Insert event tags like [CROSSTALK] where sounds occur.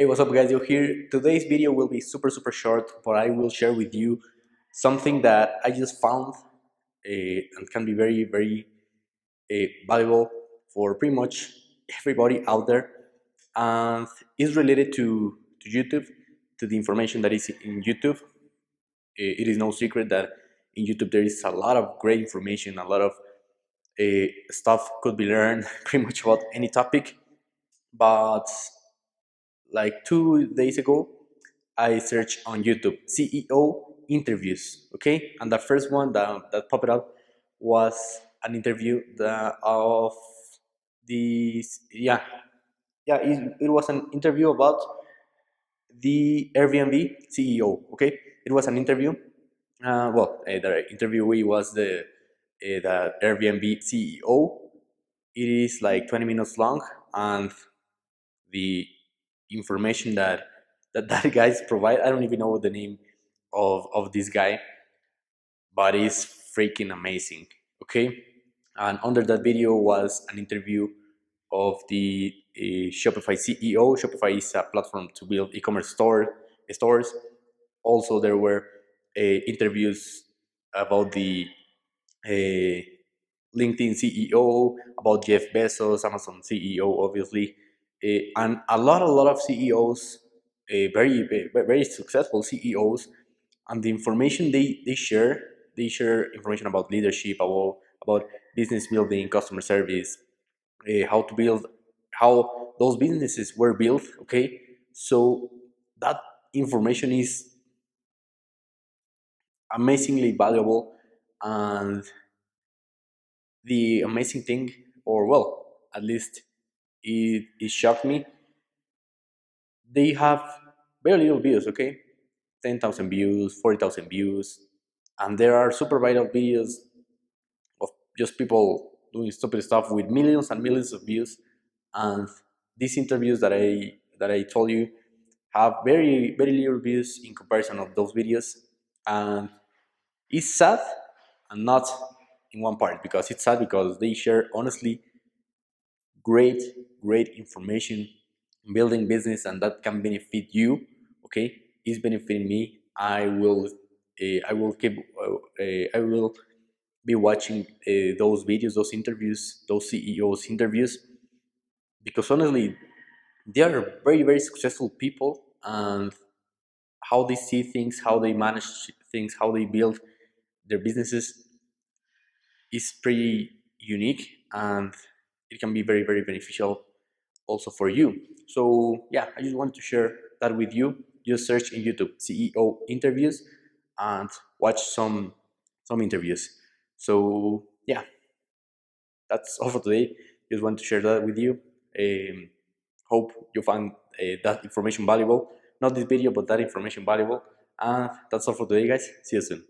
Hey, what's up guys, Yo here. Today's video will be super super short, but I will share with you something that I just found uh, and can be very very uh, valuable for pretty much everybody out there and is related to, to YouTube, to the information that is in YouTube. Uh, it is no secret that in YouTube there is a lot of great information, a lot of uh, stuff could be learned [LAUGHS] pretty much about any topic but like two days ago, I searched on YouTube CEO interviews. Okay, and the first one that, that popped up was an interview the, of the yeah yeah it, it was an interview about the Airbnb CEO. Okay, it was an interview. Uh, well, uh, the interviewee was the uh, the Airbnb CEO. It is like 20 minutes long, and the information that that [LAUGHS] that guys provide. I don't even know what the name of of this guy, but it's freaking amazing. Okay, and under that video was an interview of the uh, Shopify CEO. Shopify is a platform to build e-commerce store stores. Also, there were uh, interviews about the uh, LinkedIn CEO, about Jeff Bezos, Amazon CEO, obviously, and a lot, a lot of CEOs, eh, very, very, successful CEOs, and the information they, they share, they share information about leadership, about, about business building, customer service, uh, how to build, how those businesses were built. Okay, so that information is amazingly valuable, and the amazing thing, or well, at least it, it shocked me. They have very little views, okay? 10,000 views, 40,000 views, and there are super viral videos of just people doing stupid stuff with millions and millions of views. And these interviews that I that I told you have very very little views in comparison of those videos, and it's sad and not in one part because it's sad because they share honestly great great information building business and that can benefit you okay? Is benefiting me. I will uh, i will keep uh, uh, i will be watching those videos those interviews those ceos interviews because honestly they are very very successful people and how they see things how they manage things how they build their businesses is pretty unique and it can be very very beneficial also for you. So yeah i just wanted to share that with you. Just search in youtube ceo interviews and watch some some interviews. So yeah. That's all for today. Just want to share that with you. Um, hope you find uh, that information valuable. Not this video but that information valuable. And that's all for today guys. See you soon